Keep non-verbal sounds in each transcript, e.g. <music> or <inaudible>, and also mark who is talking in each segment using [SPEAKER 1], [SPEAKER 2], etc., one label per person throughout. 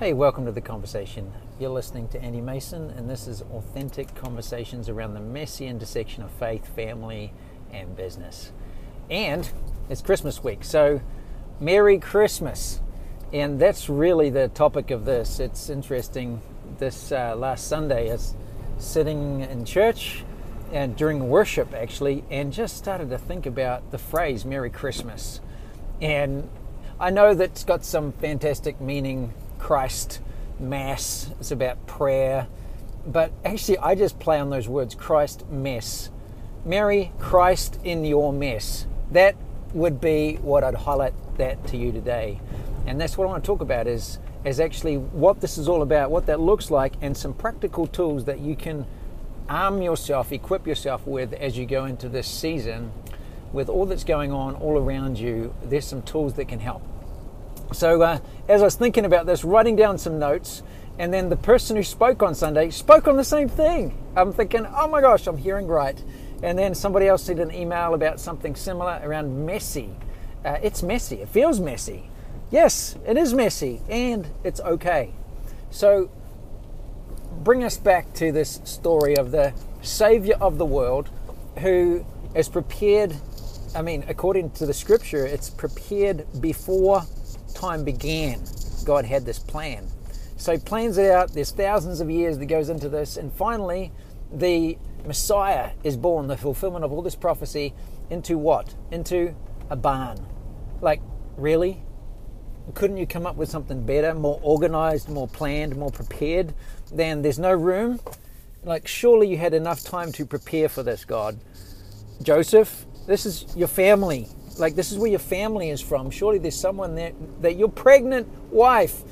[SPEAKER 1] Hey, welcome to the conversation. You're listening to Andy Mason, and this is authentic conversations around the messy intersection of faith, family, and business. And it's Christmas week, so Merry Christmas. And that's really the topic of this. It's interesting. This uh, last Sunday, I was sitting in church and during worship actually, and just started to think about the phrase Merry Christmas. And I know that's got some fantastic meaning Christ Mass, it's about prayer. But actually, I just play on those words Christ Mess. Mary Christ in your mess. That would be what I'd highlight that to you today. And that's what I want to talk about is, is actually what this is all about, what that looks like, and some practical tools that you can arm yourself, equip yourself with as you go into this season. With all that's going on all around you, there's some tools that can help. So, uh, as I was thinking about this, writing down some notes, and then the person who spoke on Sunday spoke on the same thing. I'm thinking, oh my gosh, I'm hearing right. And then somebody else sent an email about something similar around messy. Uh, it's messy, it feels messy. Yes, it is messy, and it's okay. So, bring us back to this story of the Savior of the world who is prepared. I mean, according to the scripture, it's prepared before time began, God had this plan. So he plans it out. There's thousands of years that goes into this, and finally, the Messiah is born, the fulfillment of all this prophecy, into what? Into a barn. Like, really? Couldn't you come up with something better, more organized, more planned, more prepared than there's no room? Like, surely you had enough time to prepare for this, God. Joseph, this is your family like this is where your family is from. Surely there's someone there that your pregnant wife,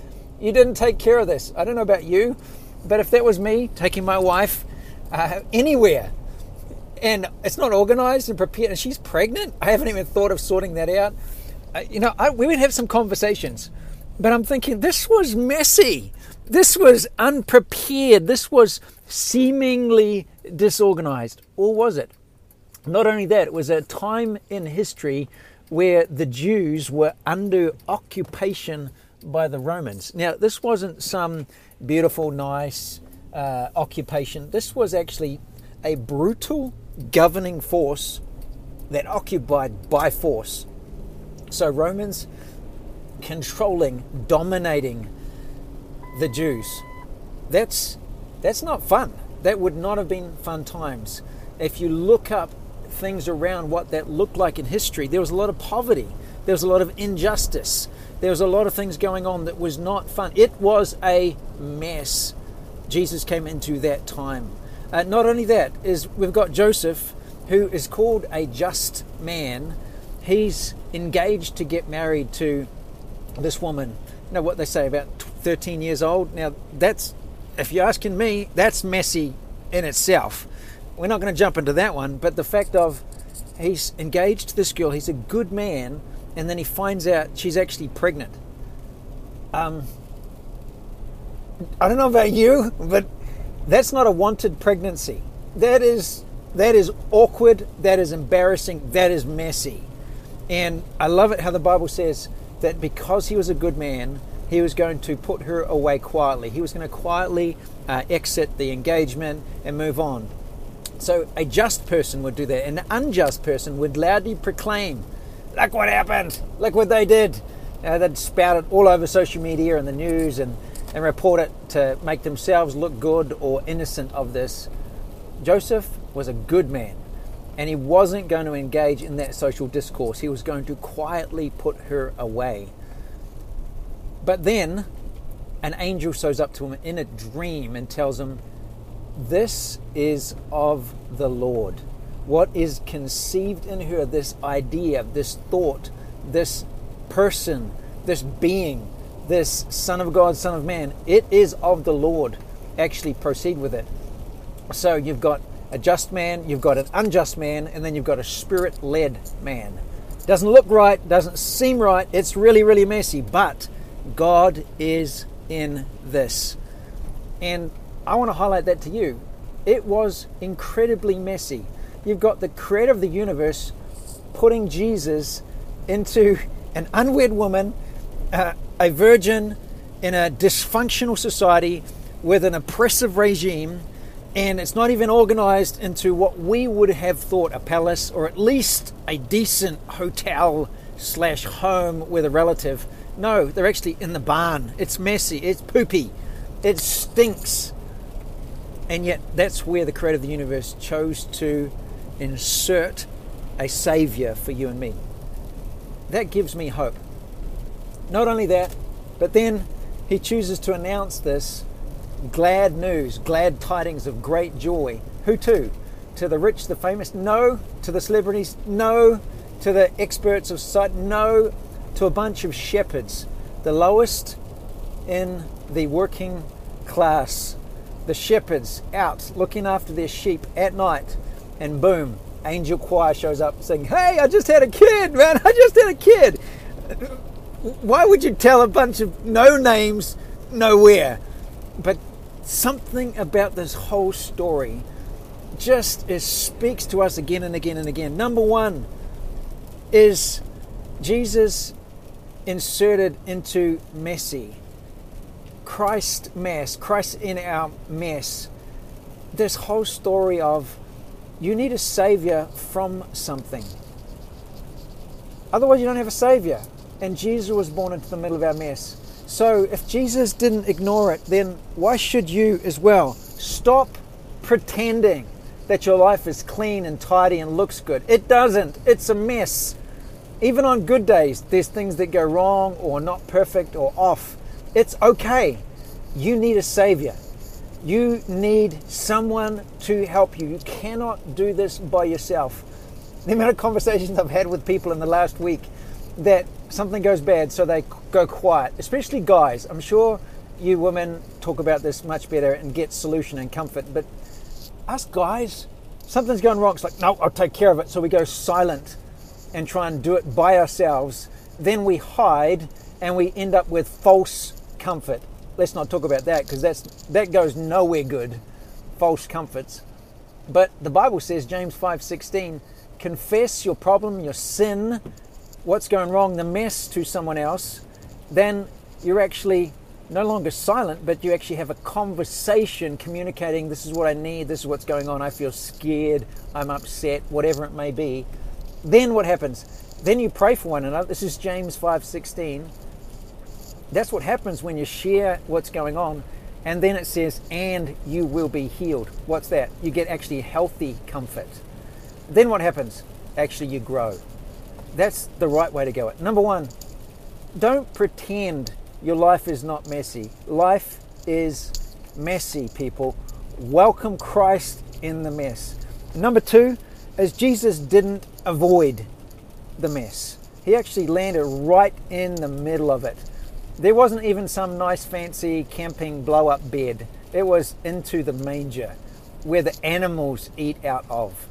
[SPEAKER 1] you didn't take care of this. I don't know about you, but if that was me taking my wife uh, anywhere and it's not organized and prepared and she's pregnant, I haven't even thought of sorting that out. Uh, you know, I, we would have some conversations, but I'm thinking this was messy. This was unprepared. This was seemingly disorganized. Or was it? Not only that, it was a time in history where the Jews were under occupation by the Romans. Now, this wasn't some beautiful, nice uh, occupation. This was actually a brutal governing force that occupied by force. So, Romans controlling, dominating the Jews. That's, that's not fun. That would not have been fun times. If you look up things around what that looked like in history. There was a lot of poverty, there was a lot of injustice, there was a lot of things going on that was not fun. It was a mess. Jesus came into that time. Uh, not only that, is we've got Joseph, who is called a just man. He's engaged to get married to this woman. You know what they say about 13 years old. Now that's, if you're asking me, that's messy in itself we're not going to jump into that one, but the fact of he's engaged to this girl, he's a good man, and then he finds out she's actually pregnant. Um, I don't know about you, but that's not a wanted pregnancy. That is that is awkward, that is embarrassing, that is messy. And I love it how the Bible says that because he was a good man, he was going to put her away quietly. He was going to quietly uh, exit the engagement and move on. So a just person would do that. An unjust person would loudly proclaim, Look what happened! Look what they did! Uh, they'd spout it all over social media and the news and, and report it to make themselves look good or innocent of this. Joseph was a good man and he wasn't going to engage in that social discourse. He was going to quietly put her away. But then an angel shows up to him in a dream and tells him, this is of the Lord. What is conceived in her, this idea, this thought, this person, this being, this Son of God, Son of Man, it is of the Lord. Actually, proceed with it. So you've got a just man, you've got an unjust man, and then you've got a spirit led man. Doesn't look right, doesn't seem right, it's really, really messy, but God is in this. And I want to highlight that to you. It was incredibly messy. You've got the creator of the universe putting Jesus into an unwed woman, uh, a virgin, in a dysfunctional society with an oppressive regime, and it's not even organized into what we would have thought a palace or at least a decent hotel slash home with a relative. No, they're actually in the barn. It's messy, it's poopy, it stinks. And yet, that's where the creator of the universe chose to insert a savior for you and me. That gives me hope. Not only that, but then he chooses to announce this glad news, glad tidings of great joy. Who to? To the rich, the famous? No. To the celebrities? No. To the experts of sight? No. To a bunch of shepherds, the lowest in the working class. The shepherds out looking after their sheep at night, and boom, angel choir shows up saying, Hey, I just had a kid, man, <laughs> I just had a kid. Why would you tell a bunch of no names nowhere? But something about this whole story just speaks to us again and again and again. Number one is Jesus inserted into messy. Christ mess, Christ in our mess. This whole story of you need a savior from something. Otherwise, you don't have a savior. And Jesus was born into the middle of our mess. So if Jesus didn't ignore it, then why should you as well? Stop pretending that your life is clean and tidy and looks good. It doesn't, it's a mess. Even on good days, there's things that go wrong or not perfect or off. It's okay. You need a savior. You need someone to help you. You cannot do this by yourself. The amount of conversations I've had with people in the last week that something goes bad, so they go quiet, especially guys. I'm sure you women talk about this much better and get solution and comfort, but us guys, something's going wrong. It's like, no, I'll take care of it. So we go silent and try and do it by ourselves. Then we hide and we end up with false comfort. Let's not talk about that because that's that goes nowhere good. False comforts. But the Bible says James 5:16, confess your problem, your sin what's going wrong, the mess to someone else, then you're actually no longer silent, but you actually have a conversation communicating this is what I need, this is what's going on, I feel scared, I'm upset, whatever it may be. Then what happens? Then you pray for one another. This is James 5:16. That's what happens when you share what's going on. And then it says, and you will be healed. What's that? You get actually healthy comfort. Then what happens? Actually, you grow. That's the right way to go. It. Number one, don't pretend your life is not messy. Life is messy, people. Welcome Christ in the mess. Number two, as Jesus didn't avoid the mess, he actually landed right in the middle of it. There wasn't even some nice, fancy camping blow up bed, it was into the manger where the animals eat out of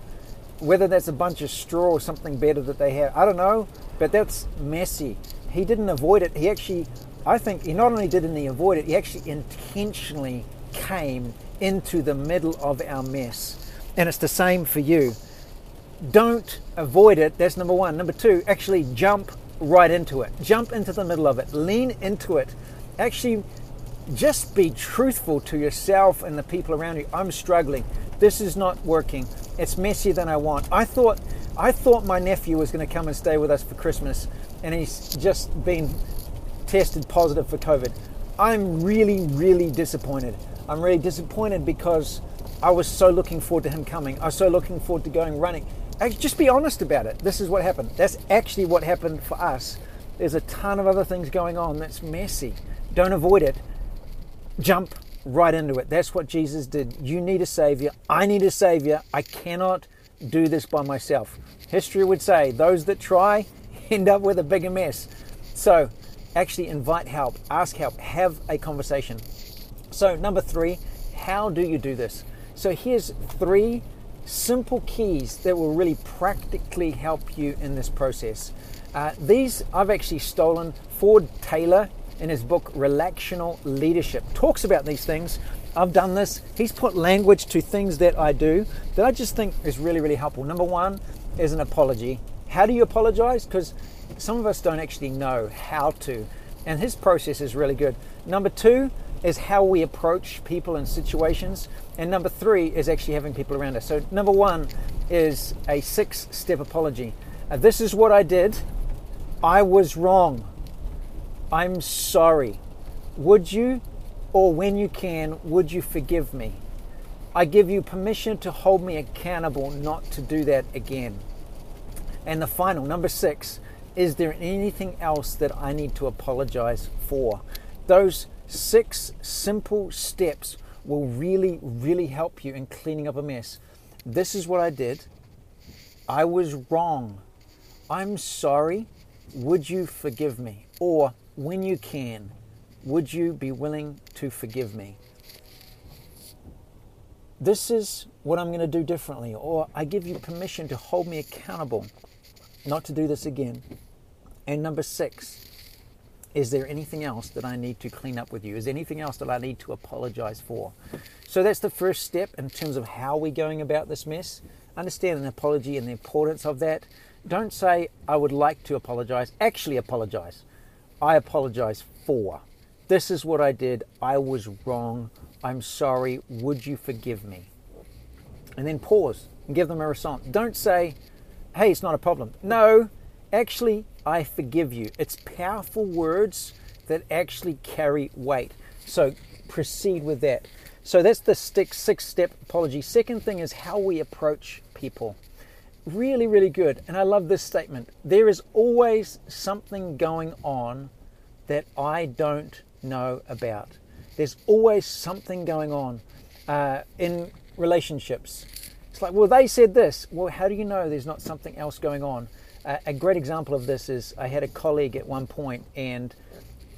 [SPEAKER 1] whether that's a bunch of straw or something better that they have, I don't know, but that's messy. He didn't avoid it. He actually, I think, he not only didn't he avoid it, he actually intentionally came into the middle of our mess. And it's the same for you. Don't avoid it. That's number one. Number two, actually jump right into it. Jump into the middle of it. Lean into it. Actually, just be truthful to yourself and the people around you. I'm struggling. This is not working. It's messier than I want. I thought I thought my nephew was going to come and stay with us for Christmas, and he's just been tested positive for COVID. I'm really, really disappointed. I'm really disappointed because I was so looking forward to him coming. I was so looking forward to going running. Just be honest about it. This is what happened. That's actually what happened for us. There's a ton of other things going on that's messy. Don't avoid it. Jump right into it. That's what Jesus did. You need a Savior. I need a Savior. I cannot do this by myself. History would say those that try <laughs> end up with a bigger mess. So, actually invite help, ask help, have a conversation. So, number three, how do you do this? So, here's three simple keys that will really practically help you in this process. Uh, these I've actually stolen. Ford Taylor in his book Relational Leadership talks about these things. I've done this. He's put language to things that I do that I just think is really, really helpful. Number one is an apology. How do you apologize? Because some of us don't actually know how to. And his process is really good. Number two is how we approach people and situations. And number three is actually having people around us. So, number one is a six step apology. Uh, this is what I did. I was wrong. I'm sorry. Would you, or when you can, would you forgive me? I give you permission to hold me accountable not to do that again. And the final, number six, is there anything else that I need to apologize for? Those six simple steps will really, really help you in cleaning up a mess. This is what I did. I was wrong. I'm sorry. Would you forgive me? Or when you can, would you be willing to forgive me? This is what I'm going to do differently. Or I give you permission to hold me accountable not to do this again. And number six, is there anything else that I need to clean up with you? Is there anything else that I need to apologize for? So that's the first step in terms of how we're going about this mess. Understand an apology and the importance of that. Don't say, I would like to apologize. Actually, apologize. I apologize for. This is what I did. I was wrong. I'm sorry. Would you forgive me? And then pause and give them a response. Don't say, hey, it's not a problem. No, actually, I forgive you. It's powerful words that actually carry weight. So proceed with that. So that's the six step apology. Second thing is how we approach people. Really, really good. And I love this statement. There is always something going on that I don't know about. There's always something going on uh, in relationships. It's like, well, they said this. Well, how do you know there's not something else going on? A great example of this is I had a colleague at one point, and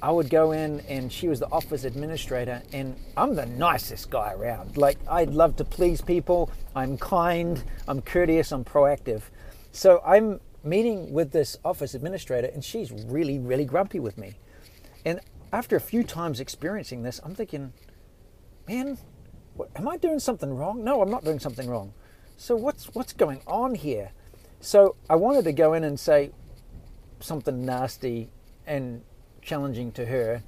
[SPEAKER 1] I would go in, and she was the office administrator, and I'm the nicest guy around. Like, I'd love to please people. I'm kind, I'm courteous, I'm proactive. So I'm meeting with this office administrator, and she's really, really grumpy with me. And after a few times experiencing this, I'm thinking, man, what, am I doing something wrong? No, I'm not doing something wrong. So what's what's going on here? So I wanted to go in and say something nasty and challenging to her,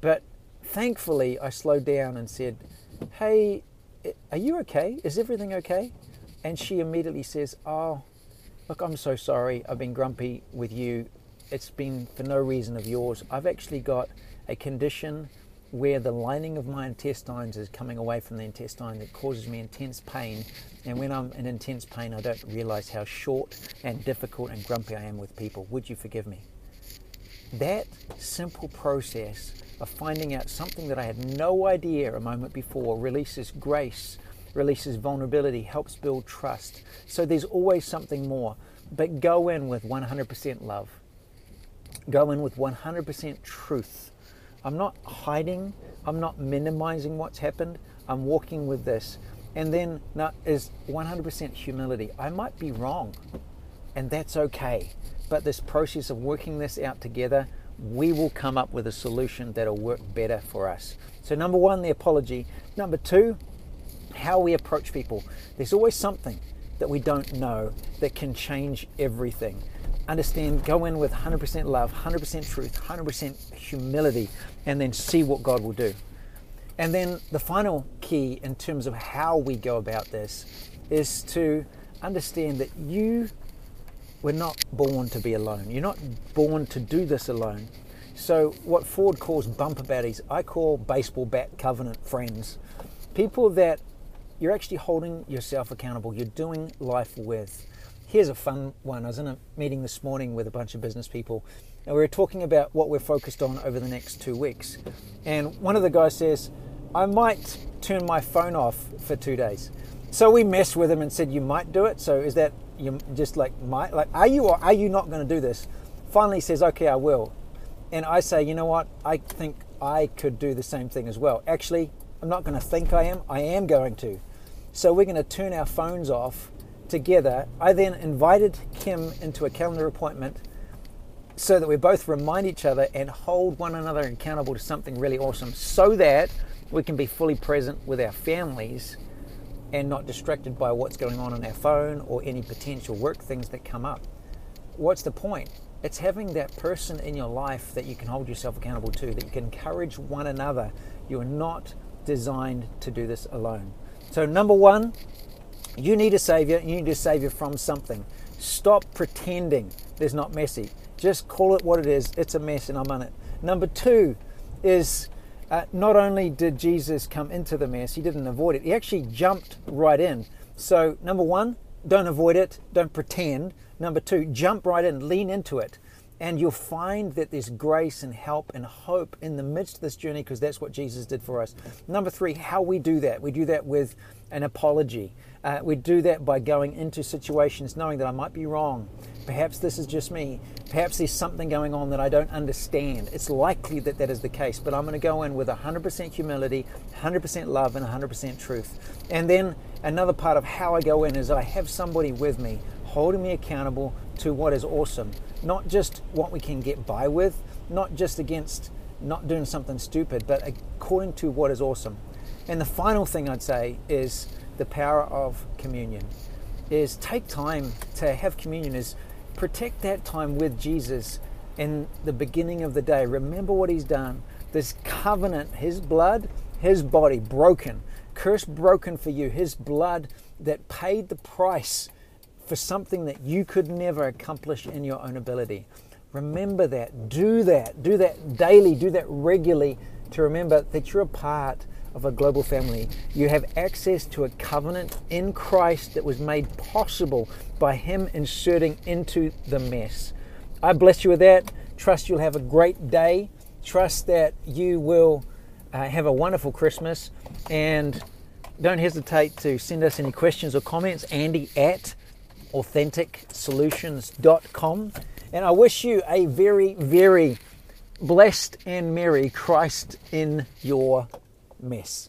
[SPEAKER 1] but thankfully I slowed down and said, "Hey, are you okay? Is everything okay?" And she immediately says, "Oh, look, I'm so sorry. I've been grumpy with you. It's been for no reason of yours. I've actually got a condition where the lining of my intestines is coming away from the intestine that causes me intense pain. And when I'm in intense pain, I don't realize how short and difficult and grumpy I am with people. Would you forgive me? That simple process of finding out something that I had no idea a moment before releases grace, releases vulnerability, helps build trust. So there's always something more. But go in with 100% love. Go in with 100% truth I'm not hiding, I'm not minimizing what's happened, I'm walking with this. And then now is 100% humility. I might be wrong, and that's okay. But this process of working this out together, we will come up with a solution that'll work better for us. So, number one, the apology. Number two, how we approach people. There's always something that we don't know that can change everything understand, go in with 100% love, 100% truth, 100% humility, and then see what God will do. And then the final key in terms of how we go about this is to understand that you were not born to be alone. You're not born to do this alone. So, what Ford calls bumper buddies, I call baseball bat covenant friends. People that you're actually holding yourself accountable, you're doing life with. Here's a fun one. I was in a meeting this morning with a bunch of business people, and we were talking about what we're focused on over the next two weeks. And one of the guys says, I might turn my phone off for two days. So we messed with him and said, You might do it. So is that you just like might like are you or are you not going to do this? Finally says, Okay, I will. And I say, you know what? I think I could do the same thing as well. Actually, I'm not going to think I am, I am going to. So we're going to turn our phones off together. I then invited Kim into a calendar appointment so that we both remind each other and hold one another accountable to something really awesome so that we can be fully present with our families and not distracted by what's going on on our phone or any potential work things that come up. What's the point? It's having that person in your life that you can hold yourself accountable to, that you can encourage one another. You are not designed to do this alone. So, number one, you need a savior. You need a savior from something. Stop pretending there's not messy. Just call it what it is. It's a mess and I'm on it. Number two is uh, not only did Jesus come into the mess, he didn't avoid it, he actually jumped right in. So, number one, don't avoid it, don't pretend. Number two, jump right in, lean into it. And you'll find that there's grace and help and hope in the midst of this journey because that's what Jesus did for us. Number three, how we do that. We do that with an apology. Uh, we do that by going into situations knowing that I might be wrong. Perhaps this is just me. Perhaps there's something going on that I don't understand. It's likely that that is the case, but I'm going to go in with 100% humility, 100% love, and 100% truth. And then another part of how I go in is I have somebody with me holding me accountable to what is awesome, not just what we can get by with, not just against not doing something stupid, but according to what is awesome. And the final thing I'd say is the power of communion. Is take time to have communion. Is protect that time with Jesus in the beginning of the day. Remember what He's done. This covenant, His blood, His body broken, curse broken for you. His blood that paid the price for something that you could never accomplish in your own ability. Remember that. Do that. Do that daily. Do that regularly to remember that you're a part of a global family. You have access to a covenant in Christ that was made possible by Him inserting into the mess. I bless you with that. Trust you'll have a great day. Trust that you will uh, have a wonderful Christmas. And don't hesitate to send us any questions or comments. Andy at AuthenticSolutions.com. And I wish you a very, very blessed and merry Christ in your mess.